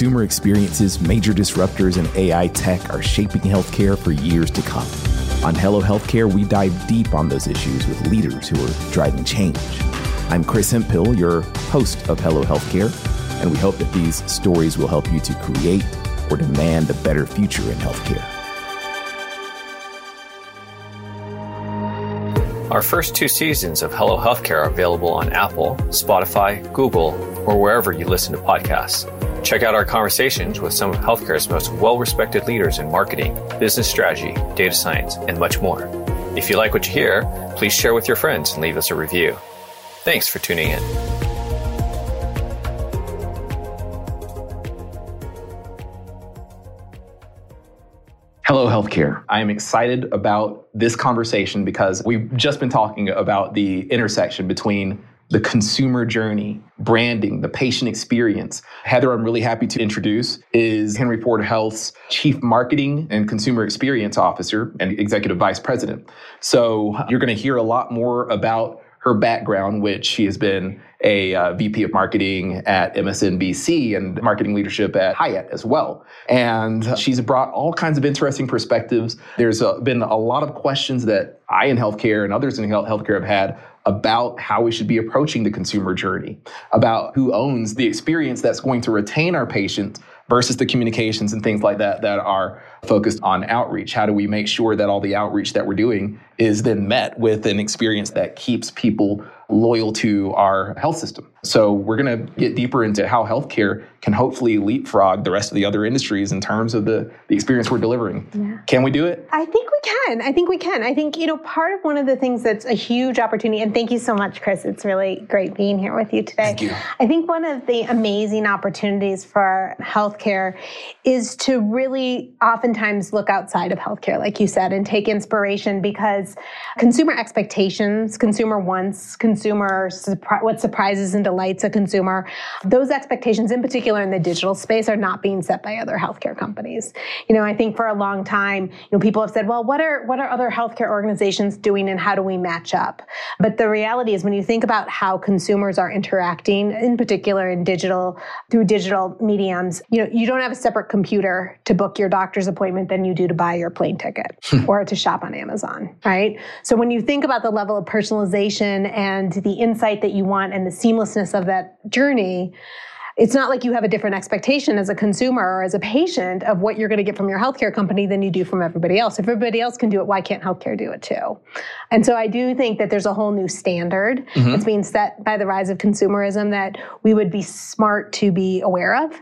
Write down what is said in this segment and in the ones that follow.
consumer experiences, major disruptors, and AI tech are shaping healthcare for years to come. On Hello Healthcare, we dive deep on those issues with leaders who are driving change. I'm Chris Hemphill, your host of Hello Healthcare, and we hope that these stories will help you to create or demand a better future in healthcare. Our first two seasons of Hello Healthcare are available on Apple, Spotify, Google, or wherever you listen to podcasts. Check out our conversations with some of healthcare's most well respected leaders in marketing, business strategy, data science, and much more. If you like what you hear, please share with your friends and leave us a review. Thanks for tuning in. Hello, healthcare. I am excited about this conversation because we've just been talking about the intersection between the consumer journey, branding, the patient experience. Heather, I'm really happy to introduce, is Henry Ford Health's Chief Marketing and Consumer Experience Officer and Executive Vice President. So you're going to hear a lot more about her background, which she has been a uh, VP of marketing at MSNBC and marketing leadership at Hyatt as well. And she's brought all kinds of interesting perspectives. There's uh, been a lot of questions that I in healthcare and others in healthcare have had about how we should be approaching the consumer journey, about who owns the experience that's going to retain our patients versus the communications and things like that that are focused on outreach. How do we make sure that all the outreach that we're doing is then met with an experience that keeps people loyal to our health system? So we're going to get deeper into how healthcare can hopefully leapfrog the rest of the other industries in terms of the, the experience we're delivering. Yeah. Can we do it? I think we can. I think we can. I think, you know, part of one of the things that's a huge opportunity, and thank you so much, Chris. It's really great being here with you today. Thank you. I think one of the amazing opportunities for healthcare is to really oftentimes look outside of healthcare, like you said, and take inspiration because consumer expectations, consumer wants, consumer surpri- what surprises and delights a consumer, those expectations in particular in the digital space are not being set by other healthcare companies. You know, I think for a long time, you know, people have said, well, what are what are other healthcare organizations doing and how do we match up? But the reality is when you think about how consumers are interacting, in particular in digital through digital mediums, you know, you don't have a separate computer to book your doctor's appointment than you do to buy your plane ticket hmm. or to shop on Amazon, right? So when you think about the level of personalization and the insight that you want and the seamlessness of that journey it's not like you have a different expectation as a consumer or as a patient of what you're going to get from your healthcare company than you do from everybody else. If everybody else can do it, why can't healthcare do it too? And so I do think that there's a whole new standard mm-hmm. that's being set by the rise of consumerism that we would be smart to be aware of,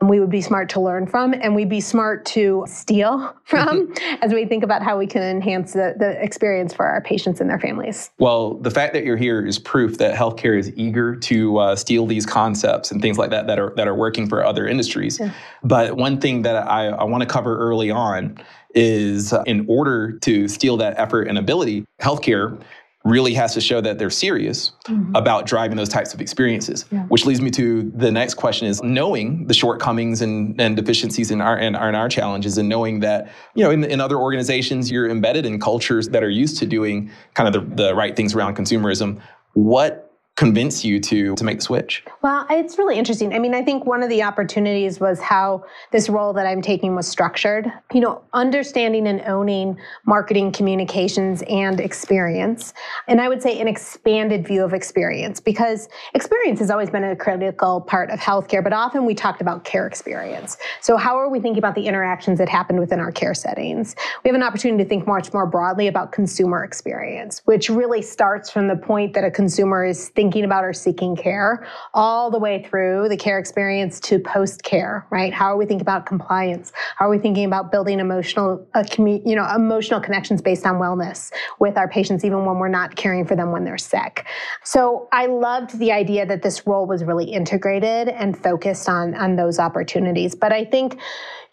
and we would be smart to learn from, and we'd be smart to steal from mm-hmm. as we think about how we can enhance the, the experience for our patients and their families. Well, the fact that you're here is proof that healthcare is eager to uh, steal these concepts and things like that that are that are working for other industries. Yeah. But one thing that I, I want to cover early on is uh, in order to steal that effort and ability, healthcare really has to show that they're serious mm-hmm. about driving those types of experiences. Yeah. Which leads me to the next question is knowing the shortcomings and, and deficiencies in our, in our, in our challenges and knowing that, you know, in, in other organizations, you're embedded in cultures that are used to doing kind of the, the right things around consumerism. What convince you to to make the switch? Well, it's really interesting. I mean, I think one of the opportunities was how this role that I'm taking was structured. You know, understanding and owning marketing, communications, and experience. And I would say an expanded view of experience because experience has always been a critical part of healthcare, but often we talked about care experience. So how are we thinking about the interactions that happen within our care settings? We have an opportunity to think much more broadly about consumer experience, which really starts from the point that a consumer is thinking thinking about or seeking care, all the way through the care experience to post care, right? How are we thinking about compliance? How are we thinking about building emotional, commu- you know, emotional connections based on wellness with our patients, even when we're not caring for them when they're sick? So I loved the idea that this role was really integrated and focused on, on those opportunities. But I think,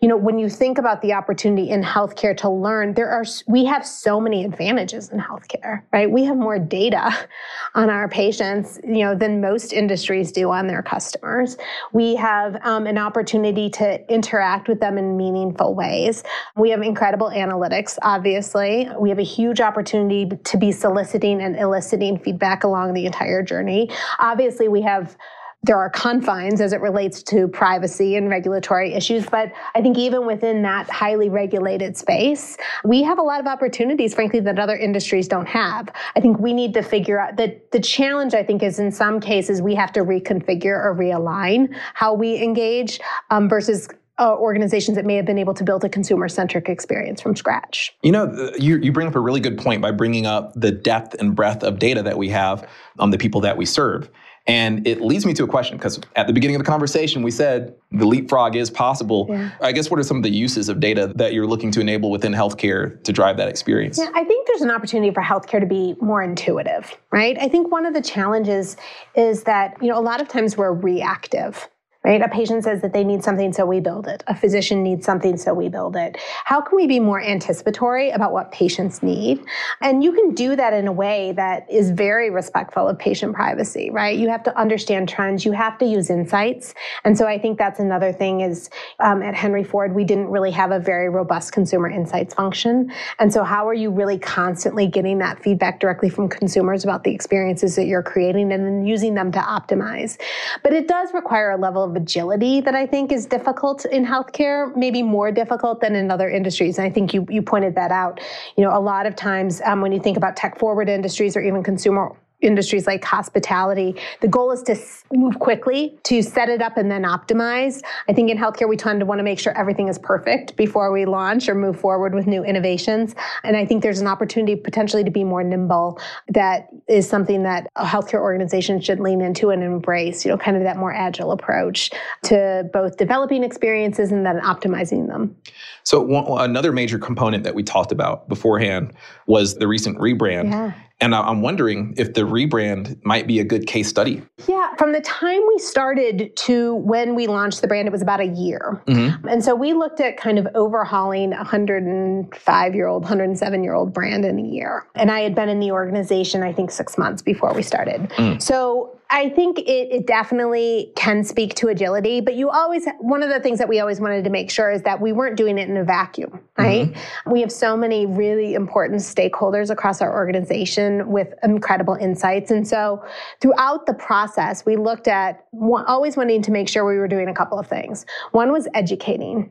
you know, when you think about the opportunity in healthcare to learn, there are, we have so many advantages in healthcare, right? We have more data on our patients, you know, than most industries do on their customers. We have um, an opportunity to interact with them in meaningful ways. We have incredible analytics, obviously. We have a huge opportunity to be soliciting and eliciting feedback along the entire journey. Obviously, we have there are confines as it relates to privacy and regulatory issues. But I think even within that highly regulated space, we have a lot of opportunities, frankly, that other industries don't have. I think we need to figure out that the challenge, I think, is in some cases we have to reconfigure or realign how we engage um, versus uh, organizations that may have been able to build a consumer centric experience from scratch. You know, you, you bring up a really good point by bringing up the depth and breadth of data that we have on the people that we serve. And it leads me to a question because at the beginning of the conversation, we said the leapfrog is possible. Yeah. I guess what are some of the uses of data that you're looking to enable within healthcare to drive that experience? Yeah, I think there's an opportunity for healthcare to be more intuitive, right? I think one of the challenges is that, you know, a lot of times we're reactive right? A patient says that they need something, so we build it. A physician needs something, so we build it. How can we be more anticipatory about what patients need? And you can do that in a way that is very respectful of patient privacy, right? You have to understand trends, you have to use insights. And so I think that's another thing is um, at Henry Ford, we didn't really have a very robust consumer insights function. And so how are you really constantly getting that feedback directly from consumers about the experiences that you're creating and then using them to optimize? But it does require a level of agility that I think is difficult in healthcare, maybe more difficult than in other industries. And I think you, you pointed that out. You know, a lot of times um, when you think about tech forward industries or even consumer industries like hospitality, the goal is to move quickly, to set it up and then optimize. I think in healthcare, we tend to want to make sure everything is perfect before we launch or move forward with new innovations. And I think there's an opportunity potentially to be more nimble. That is something that a healthcare organization should lean into and embrace, you know, kind of that more agile approach to both developing experiences and then optimizing them. So, one, another major component that we talked about beforehand was the recent rebrand. Yeah. And I'm wondering if the rebrand might be a good case study. Yeah, from the time we started to when we launched the brand, it was about a year. Mm-hmm. And so we looked at kind of overhauling a 105 year old, 107 year old brand in a year. And I had been in the organization, I think, six months before we started. Mm. So I think it, it, definitely can speak to agility, but you always, one of the things that we always wanted to make sure is that we weren't doing it in a vacuum, right? Mm-hmm. We have so many really important stakeholders across our organization with incredible insights. And so throughout the process, we looked at always wanting to make sure we were doing a couple of things. One was educating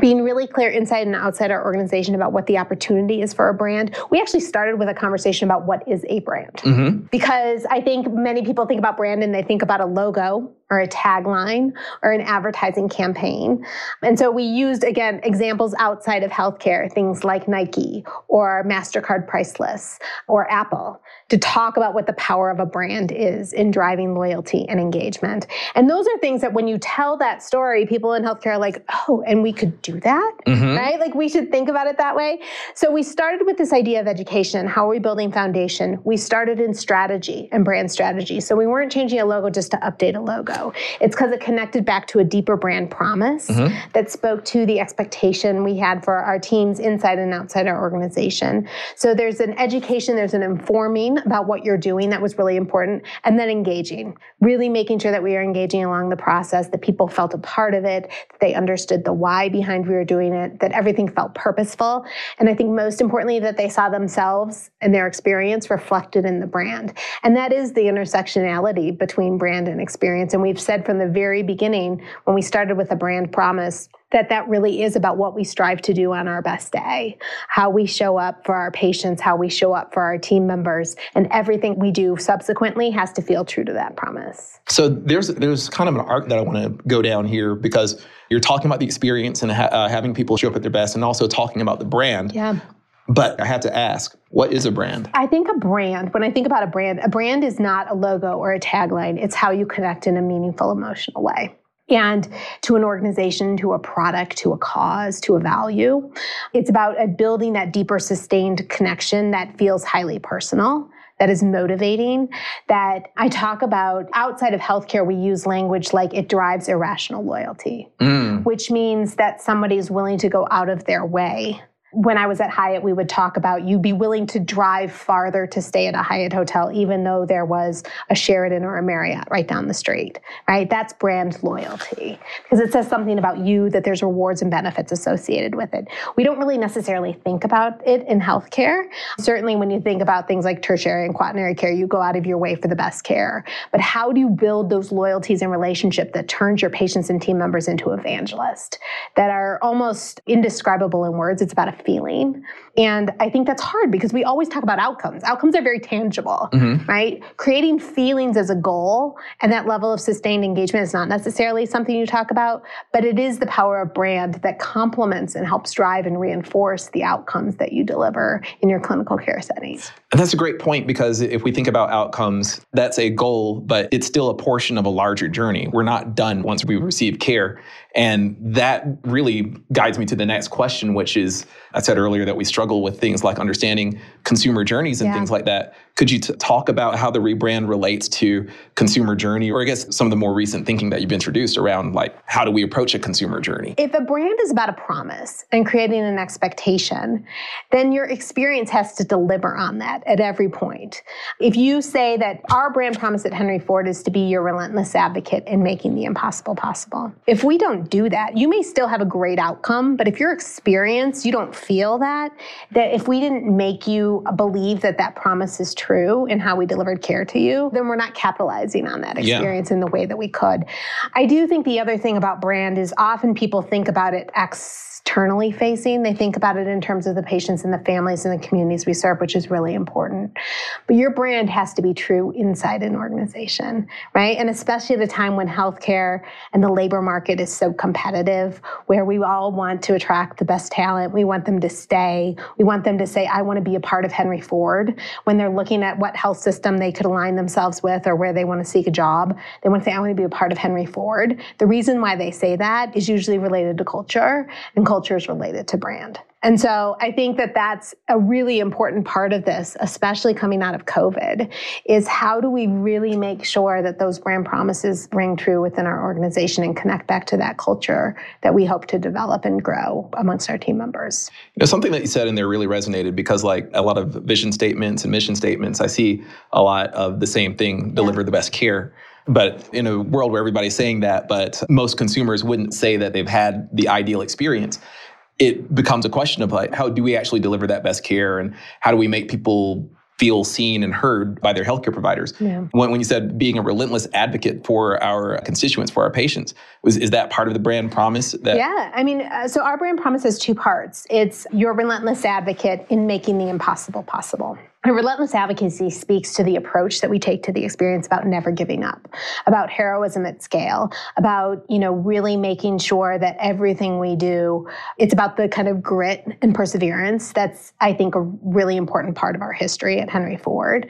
being really clear inside and outside our organization about what the opportunity is for a brand. We actually started with a conversation about what is a brand. Mm-hmm. Because I think many people think about brand and they think about a logo or a tagline or an advertising campaign. And so we used, again, examples outside of healthcare, things like Nike or MasterCard Priceless or Apple to talk about what the power of a brand is in driving loyalty and engagement. And those are things that when you tell that story, people in healthcare are like, oh, and we could do that, mm-hmm. right? Like we should think about it that way. So we started with this idea of education. How are we building foundation? We started in strategy and brand strategy. So we weren't changing a logo just to update a logo. It's because it connected back to a deeper brand promise mm-hmm. that spoke to the expectation we had for our teams inside and outside our organization. So there's an education, there's an informing about what you're doing that was really important, and then engaging, really making sure that we are engaging along the process, that people felt a part of it, that they understood the why behind we were doing it, that everything felt purposeful. And I think most importantly, that they saw themselves and their experience reflected in the brand. And that is the intersectionality between brand and experience. And we've said from the very beginning when we started with a brand promise that that really is about what we strive to do on our best day. How we show up for our patients how we show up for our team members and everything we do subsequently has to feel true to that promise. So there's there's kind of an arc that i want to go down here because you're talking about the experience and ha- uh, having people show up at their best and also talking about the brand. Yeah but I have to ask, what is a brand? I think a brand, when I think about a brand, a brand is not a logo or a tagline. It's how you connect in a meaningful, emotional way. And to an organization, to a product, to a cause, to a value. It's about building that deeper, sustained connection that feels highly personal that is motivating that I talk about outside of healthcare, we use language like it drives irrational loyalty, mm. which means that somebody is willing to go out of their way when I was at Hyatt, we would talk about you'd be willing to drive farther to stay at a Hyatt hotel, even though there was a Sheraton or a Marriott right down the street, right? That's brand loyalty because it says something about you that there's rewards and benefits associated with it. We don't really necessarily think about it in healthcare. Certainly, when you think about things like tertiary and quaternary care, you go out of your way for the best care. But how do you build those loyalties and relationship that turns your patients and team members into evangelists that are almost indescribable in words? It's about a feeling. And I think that's hard because we always talk about outcomes. Outcomes are very tangible, mm-hmm. right? Creating feelings as a goal and that level of sustained engagement is not necessarily something you talk about, but it is the power of brand that complements and helps drive and reinforce the outcomes that you deliver in your clinical care settings. And that's a great point because if we think about outcomes, that's a goal, but it's still a portion of a larger journey. We're not done once we receive care. And that really guides me to the next question, which is I said earlier that we struggle with things like understanding consumer journeys and yeah. things like that. Could you t- talk about how the rebrand relates to consumer journey, or I guess some of the more recent thinking that you've introduced around like how do we approach a consumer journey? If a brand is about a promise and creating an expectation, then your experience has to deliver on that at every point. If you say that our brand promise at Henry Ford is to be your relentless advocate in making the impossible possible, if we don't do that, you may still have a great outcome, but if your experience, you don't feel that, that if we didn't make you believe that that promise is true in how we delivered care to you, then we're not capitalizing on that experience yeah. in the way that we could. I do think the other thing about brand is often people think about it ex externally facing. They think about it in terms of the patients and the families and the communities we serve, which is really important. But your brand has to be true inside an organization, right? And especially at a time when healthcare and the labor market is so competitive, where we all want to attract the best talent. We want them to stay. We want them to say, I want to be a part of Henry Ford. When they're looking at what health system they could align themselves with or where they want to seek a job, they want to say, I want to be a part of Henry Ford. The reason why they say that is usually related to culture and culture is related to brand. And so I think that that's a really important part of this, especially coming out of COVID, is how do we really make sure that those brand promises ring true within our organization and connect back to that culture that we hope to develop and grow amongst our team members. You know, something that you said in there really resonated because like a lot of vision statements and mission statements, I see a lot of the same thing, deliver yeah. the best care. But in a world where everybody's saying that, but most consumers wouldn't say that they've had the ideal experience, it becomes a question of like, how do we actually deliver that best care and how do we make people feel seen and heard by their healthcare providers. Yeah. When, when you said being a relentless advocate for our constituents, for our patients, was is that part of the brand promise? That- yeah, I mean, uh, so our brand promise has two parts. It's your relentless advocate in making the impossible possible. And relentless advocacy speaks to the approach that we take to the experience about never giving up, about heroism at scale, about, you know, really making sure that everything we do, it's about the kind of grit and perseverance that's, I think, a really important part of our history at Henry Ford.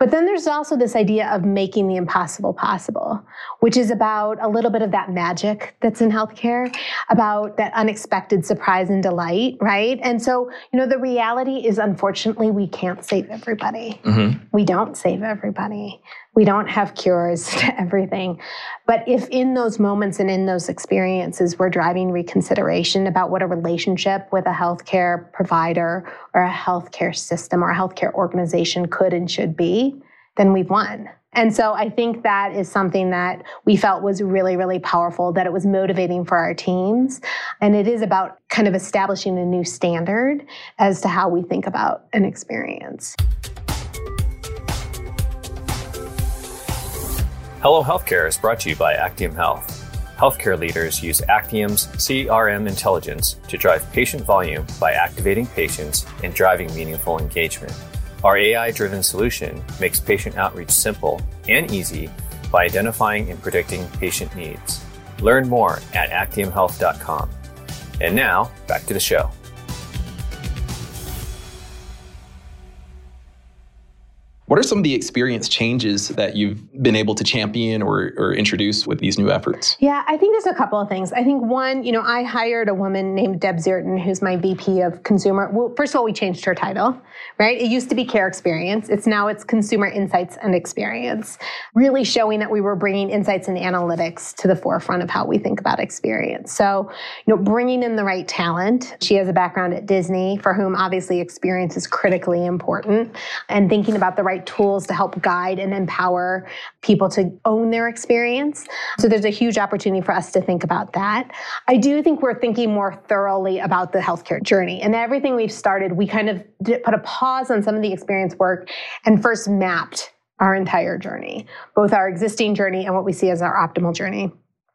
But then there's also this idea of making the impossible possible, which is about a little bit of that magic that's in healthcare, about that unexpected surprise and delight, right? And so, you know, the reality is unfortunately we can't save everybody. Mm-hmm. We don't save everybody. We don't have cures to everything. But if in those moments and in those experiences, we're driving reconsideration about what a relationship with a healthcare provider or a healthcare system or a healthcare organization could and should be, then we've won. And so I think that is something that we felt was really, really powerful, that it was motivating for our teams. And it is about kind of establishing a new standard as to how we think about an experience. Hello Healthcare is brought to you by Actium Health. Healthcare leaders use Actium's CRM intelligence to drive patient volume by activating patients and driving meaningful engagement. Our AI driven solution makes patient outreach simple and easy by identifying and predicting patient needs. Learn more at actiumhealth.com. And now, back to the show. What are some of the experience changes that you've been able to champion or, or introduce with these new efforts? Yeah, I think there's a couple of things. I think one, you know, I hired a woman named Deb Zierton, who's my VP of consumer. Well, first of all, we changed her title, right? It used to be care experience. It's now it's consumer insights and experience, really showing that we were bringing insights and analytics to the forefront of how we think about experience. So, you know, bringing in the right talent. She has a background at Disney, for whom obviously experience is critically important, and thinking about the right right tools to help guide and empower people to own their experience. So there's a huge opportunity for us to think about that. I do think we're thinking more thoroughly about the healthcare journey. And everything we've started, we kind of put a pause on some of the experience work and first mapped our entire journey, both our existing journey and what we see as our optimal journey.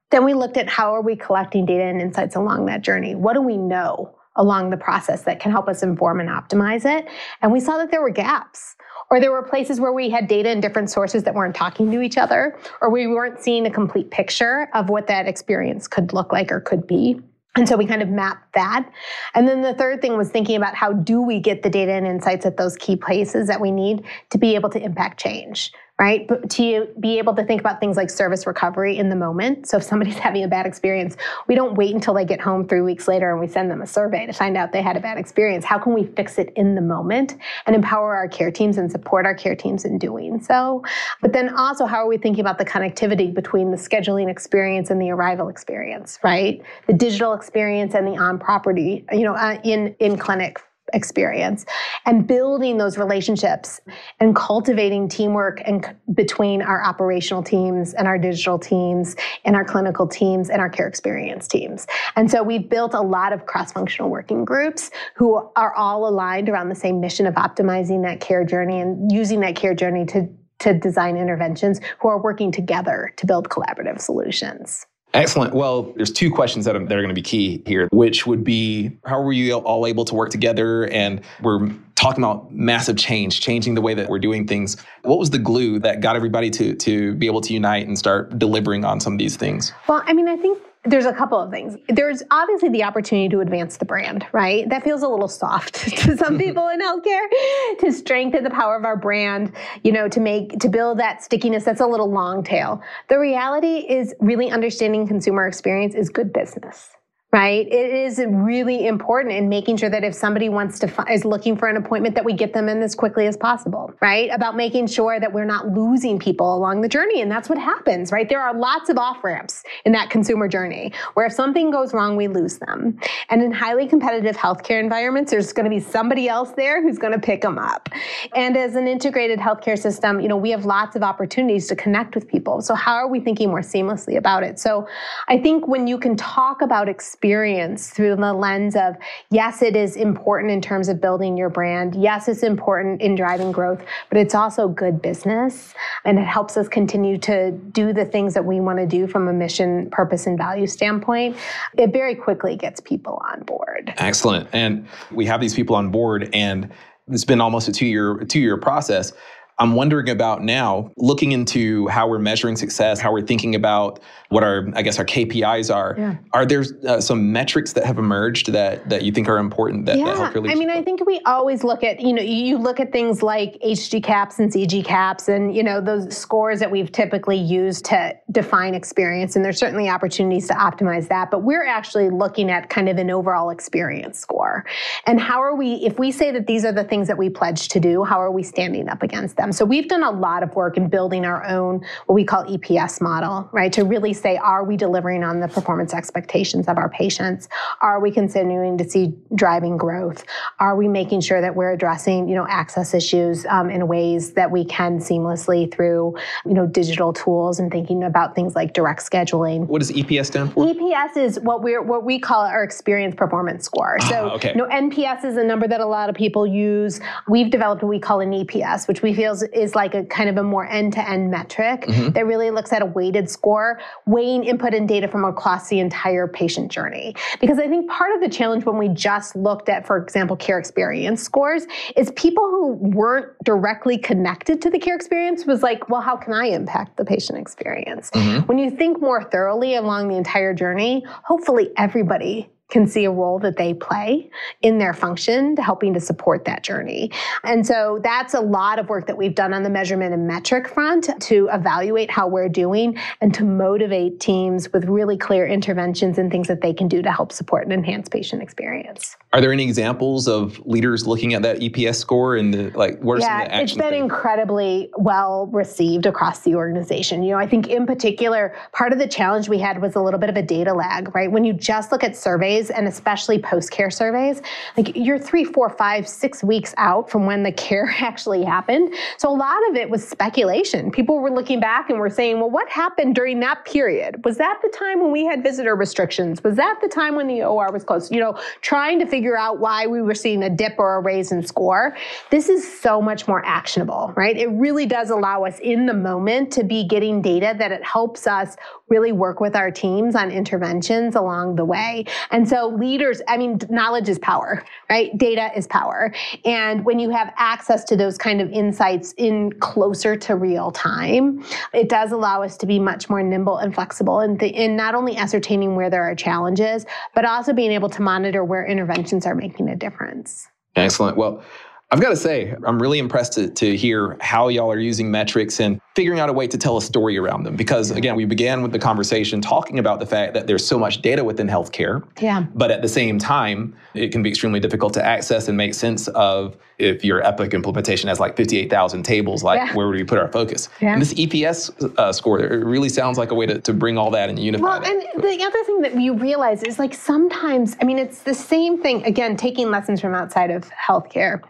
Then we looked at how are we collecting data and insights along that journey? What do we know along the process that can help us inform and optimize it? And we saw that there were gaps or there were places where we had data in different sources that weren't talking to each other, or we weren't seeing a complete picture of what that experience could look like or could be. And so we kind of mapped that. And then the third thing was thinking about how do we get the data and insights at those key places that we need to be able to impact change right? But to be able to think about things like service recovery in the moment. So if somebody's having a bad experience, we don't wait until they get home three weeks later and we send them a survey to find out they had a bad experience. How can we fix it in the moment and empower our care teams and support our care teams in doing so? But then also, how are we thinking about the connectivity between the scheduling experience and the arrival experience, right? The digital experience and the on property, you know, uh, in, in clinic experience and building those relationships and cultivating teamwork and between our operational teams and our digital teams and our clinical teams and our care experience teams. And so we've built a lot of cross-functional working groups who are all aligned around the same mission of optimizing that care journey and using that care journey to to design interventions who are working together to build collaborative solutions. Excellent. Well, there's two questions that are, that are going to be key here, which would be how were you all able to work together? And we're talking about massive change, changing the way that we're doing things. What was the glue that got everybody to to be able to unite and start delivering on some of these things? Well, I mean, I think there's a couple of things. There's obviously the opportunity to advance the brand, right? That feels a little soft to some people in healthcare to strengthen the power of our brand, you know, to make to build that stickiness that's a little long tail. The reality is really understanding consumer experience is good business right? It is really important in making sure that if somebody wants to is looking for an appointment that we get them in as quickly as possible right? About making sure that we're not losing people along the journey and that's what happens right? There are lots of off ramps in that consumer journey where if something goes wrong we lose them. And in highly competitive healthcare environments there's going to be somebody else there who's going to pick them up. And as an integrated healthcare system you know we have lots of opportunities to connect with people. So how are we thinking more seamlessly about it? So i think when you can talk about experience experience through the lens of yes, it is important in terms of building your brand. Yes, it's important in driving growth, but it's also good business and it helps us continue to do the things that we want to do from a mission, purpose, and value standpoint. It very quickly gets people on board. Excellent. And we have these people on board and it's been almost a two year two year process. I'm wondering about now, looking into how we're measuring success, how we're thinking about what our, I guess, our KPIs are. Yeah. Are there uh, some metrics that have emerged that that you think are important that, yeah. that help really? I mean, I think we always look at, you know, you look at things like HCAHPS and CG-CAHPS, and you know those scores that we've typically used to define experience, and there's certainly opportunities to optimize that. But we're actually looking at kind of an overall experience score, and how are we? If we say that these are the things that we pledge to do, how are we standing up against them? So we've done a lot of work in building our own, what we call EPS model, right? To really say, are we delivering on the performance expectations of our patients? Are we continuing to see driving growth? Are we making sure that we're addressing, you know, access issues um, in ways that we can seamlessly through, you know, digital tools and thinking about things like direct scheduling? What does EPS stand for? EPS is what we're what we call our experience performance score. Ah, so, okay. you know, NPS is a number that a lot of people use. We've developed what we call an EPS, which we feel is like a kind of a more end-to-end metric mm-hmm. that really looks at a weighted score, weighing input and data from across the entire patient journey. Because I think part of the challenge when we just looked at, for example, care experience scores is people who weren't directly connected to the care experience was like, well, how can I impact the patient experience? Mm-hmm. When you think more thoroughly along the entire journey, hopefully everybody can see a role that they play in their function to helping to support that journey. And so that's a lot of work that we've done on the measurement and metric front to evaluate how we're doing and to motivate teams with really clear interventions and things that they can do to help support and enhance patient experience. Are there any examples of leaders looking at that EPS score and the, like what are yeah, some of the actions? It's been incredibly well received across the organization. You know, I think in particular, part of the challenge we had was a little bit of a data lag, right? When you just look at surveys and especially post-care surveys, like you're three, four, five, six weeks out from when the care actually happened. So a lot of it was speculation. People were looking back and were saying, well, what happened during that period? Was that the time when we had visitor restrictions? Was that the time when the OR was closed? You know, trying to figure out why we were seeing a dip or a raise in score. This is so much more actionable, right? It really does allow us in the moment to be getting data that it helps us really work with our teams on interventions along the way. And so leaders, I mean, knowledge is power, right? Data is power. And when you have access to those kind of insights in closer to real time, it does allow us to be much more nimble and flexible in, in not only ascertaining where there are challenges, but also being able to monitor where interventions are making a difference. Excellent. Well, I've got to say, I'm really impressed to, to hear how y'all are using metrics and figuring out a way to tell a story around them. Because again, we began with the conversation talking about the fact that there's so much data within healthcare. Yeah. But at the same time, it can be extremely difficult to access and make sense of if your Epic implementation has like 58,000 tables, like yeah. where would we put our focus? Yeah. And this EPS uh, score, it really sounds like a way to, to bring all that and unify well, and the other thing that you realize is like sometimes, I mean, it's the same thing, again, taking lessons from outside of healthcare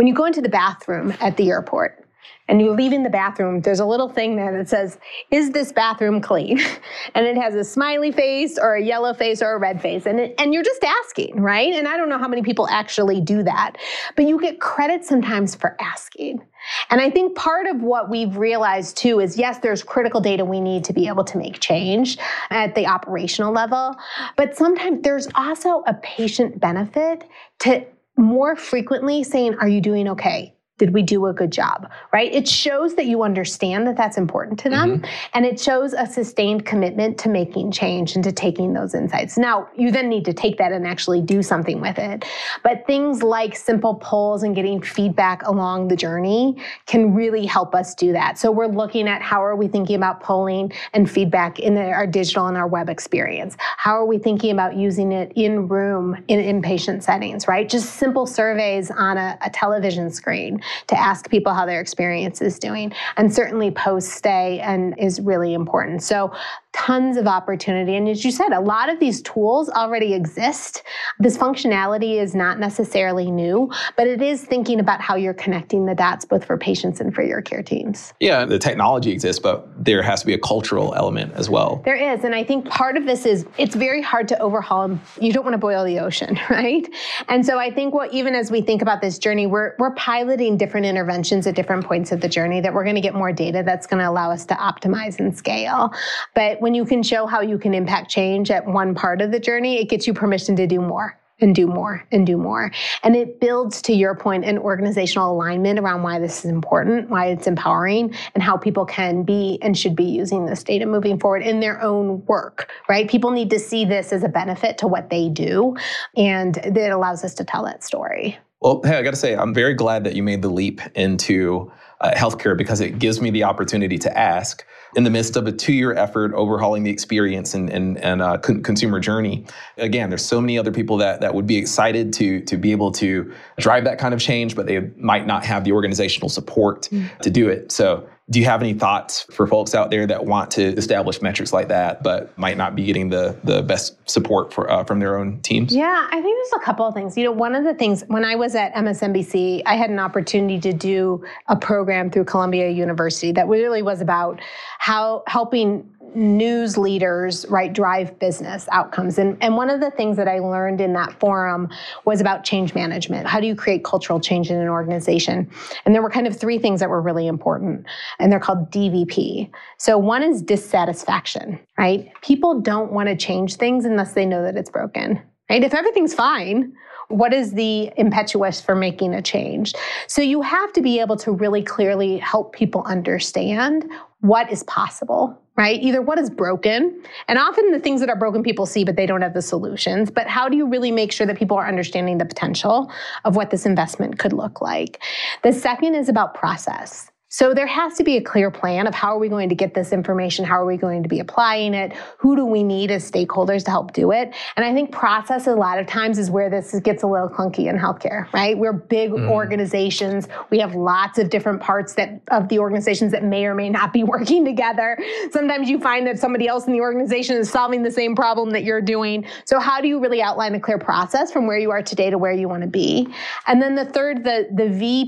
when you go into the bathroom at the airport and you leave in the bathroom, there's a little thing there that says, Is this bathroom clean? and it has a smiley face or a yellow face or a red face. And, it, and you're just asking, right? And I don't know how many people actually do that, but you get credit sometimes for asking. And I think part of what we've realized too is yes, there's critical data we need to be able to make change at the operational level, but sometimes there's also a patient benefit to more frequently saying, Are you doing okay? Did we do a good job right? It shows that you understand that that's important to them mm-hmm. and it shows a sustained commitment to making change and to taking those insights. Now you then need to take that and actually do something with it. But things like simple polls and getting feedback along the journey can really help us do that. So we're looking at how are we thinking about polling and feedback in our digital and our web experience? How are we thinking about using it in room in inpatient settings right? Just simple surveys on a, a television screen to ask people how their experience is doing. And certainly post stay and is really important. So tons of opportunity. And as you said, a lot of these tools already exist. This functionality is not necessarily new, but it is thinking about how you're connecting the dots both for patients and for your care teams. Yeah, the technology exists, but there has to be a cultural element as well. There is. And I think part of this is it's very hard to overhaul. You don't want to boil the ocean, right? And so I think what even as we think about this journey, we're we're piloting different interventions at different points of the journey that we're going to get more data that's going to allow us to optimize and scale. But when you can show how you can impact change at one part of the journey, it gets you permission to do more and do more and do more. And it builds, to your point, an organizational alignment around why this is important, why it's empowering, and how people can be and should be using this data moving forward in their own work, right? People need to see this as a benefit to what they do, and it allows us to tell that story. Well, hey, I got to say, I'm very glad that you made the leap into uh, healthcare because it gives me the opportunity to ask in the midst of a two-year effort overhauling the experience and and, and uh, con- consumer journey. Again, there's so many other people that that would be excited to to be able to drive that kind of change, but they might not have the organizational support mm-hmm. to do it. So do you have any thoughts for folks out there that want to establish metrics like that, but might not be getting the the best support for, uh, from their own teams? Yeah, I think there's a couple of things. You know, one of the things when I was at MSNBC, I had an opportunity to do a program through Columbia University that really was about how helping news leaders right drive business outcomes. And, and one of the things that i learned in that forum was about change management. How do you create cultural change in an organization? And there were kind of three things that were really important and they're called dvp so one is dissatisfaction right? People don't want to change things unless they know that it's broken right? If everything's fine what is the impetuous for making a change? So you have to be able to really clearly help people understand what is possible right? Either what is broken, and often the things that are broken people see, but they don't have the solutions. But how do you really make sure that people are understanding the potential of what this investment could look like? The second is about process. So there has to be a clear plan of how are we going to get this information? How are we going to be applying it? Who do we need as stakeholders to help do it? And I think process a lot of times is where this gets a little clunky in healthcare, right? We're big mm. organizations. We have lots of different parts that of the organizations that may or may not be working together. Sometimes you find that somebody else in the organization is solving the same problem that you're doing. So how do you really outline a clear process from where you are today to where you want to be? And then the third, the the V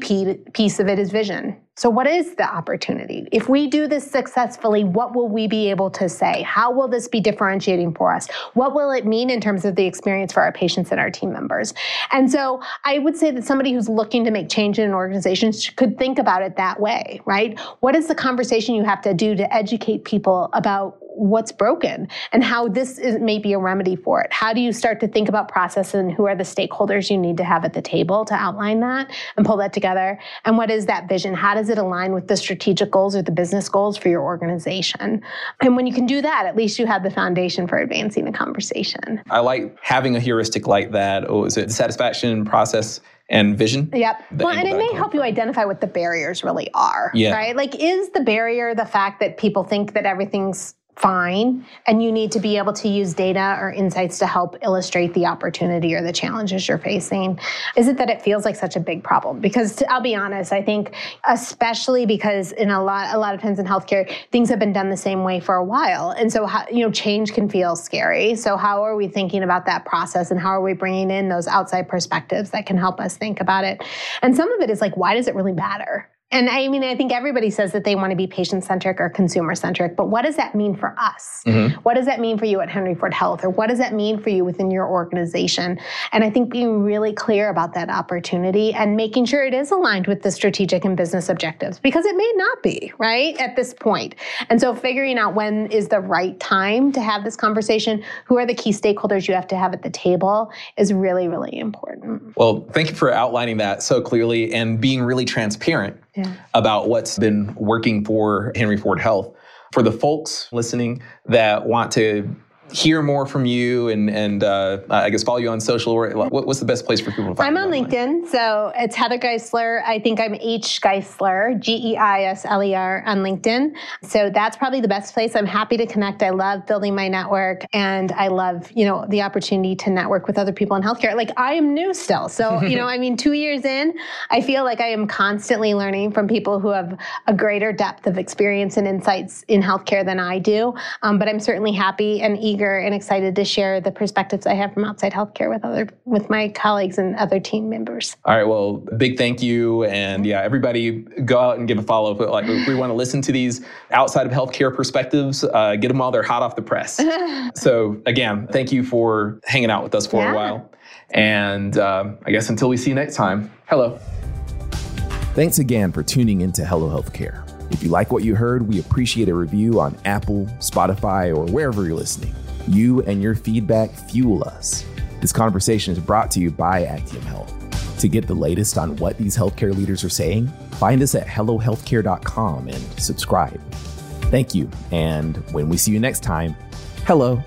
piece of it is vision so, what is the opportunity? If we do this successfully, what will we be able to say? How will this be differentiating for us? What will it mean in terms of the experience for our patients and our team members? And so, I would say that somebody who's looking to make change in an organization could think about it that way, right? What is the conversation you have to do to educate people about what's broken and how this is maybe a remedy for it. How do you start to think about process and who are the stakeholders you need to have at the table to outline that and pull that together? And what is that vision? How does it align with the strategic goals or the business goals for your organization? And when you can do that, at least you have the foundation for advancing the conversation. I like having a heuristic like that. Oh, is it satisfaction process and vision. Yep. Well, and it may help you identify what the barriers really are. Yeah. Right? Like, is the barrier the fact that people think that everything's fine. And you need to be able to use data or insights to help illustrate the opportunity or the challenges you're facing. Is it that it feels like such a big problem? Because to, I'll be honest, I think especially because in a lot a lot of times in healthcare, things have been done the same way for a while. And so how, you know, change can feel scary. So how are we thinking about that process and how are we bringing in those outside perspectives that can help us think about it? And some of it is like why does it really matter? And I mean, I think everybody says that they want to be patient centric or consumer centric, but what does that mean for us? Mm-hmm. What does that mean for you at Henry Ford Health? Or what does that mean for you within your organization? And I think being really clear about that opportunity and making sure it is aligned with the strategic and business objectives, because it may not be, right, at this point. And so figuring out when is the right time to have this conversation, who are the key stakeholders you have to have at the table is really, really important. Well, thank you for outlining that so clearly and being really transparent about what's been working for Henry Ford Health. For the folks listening that want to hear more from you and and uh, I guess follow you on social? What, what's the best place for people to find? I'm on LinkedIn, so it's Heather Geisler. I think I'm H Geisler, G E I S L E R on LinkedIn. So that's probably the best place. I'm happy to connect. I love building my network, and I love you know the opportunity to network with other people in healthcare. Like I am new still, so you know I mean two years in, I feel like I am constantly learning from people who have a greater depth of experience and insights in healthcare than I do. Um, but I'm certainly happy and eager eager and excited to share the perspectives I have from outside healthcare with other with my colleagues and other team members. All right, well, big thank you, and yeah, everybody go out and give a follow. But like, if we want to listen to these outside of healthcare perspectives, uh, get them while they're hot off the press. so again, thank you for hanging out with us for yeah. a while, and um, I guess until we see you next time. Hello. Thanks again for tuning into Hello Healthcare. If you like what you heard, we appreciate a review on Apple, Spotify, or wherever you're listening. You and your feedback fuel us. This conversation is brought to you by Actium Health. To get the latest on what these healthcare leaders are saying, find us at hellohealthcare.com and subscribe. Thank you. And when we see you next time, hello.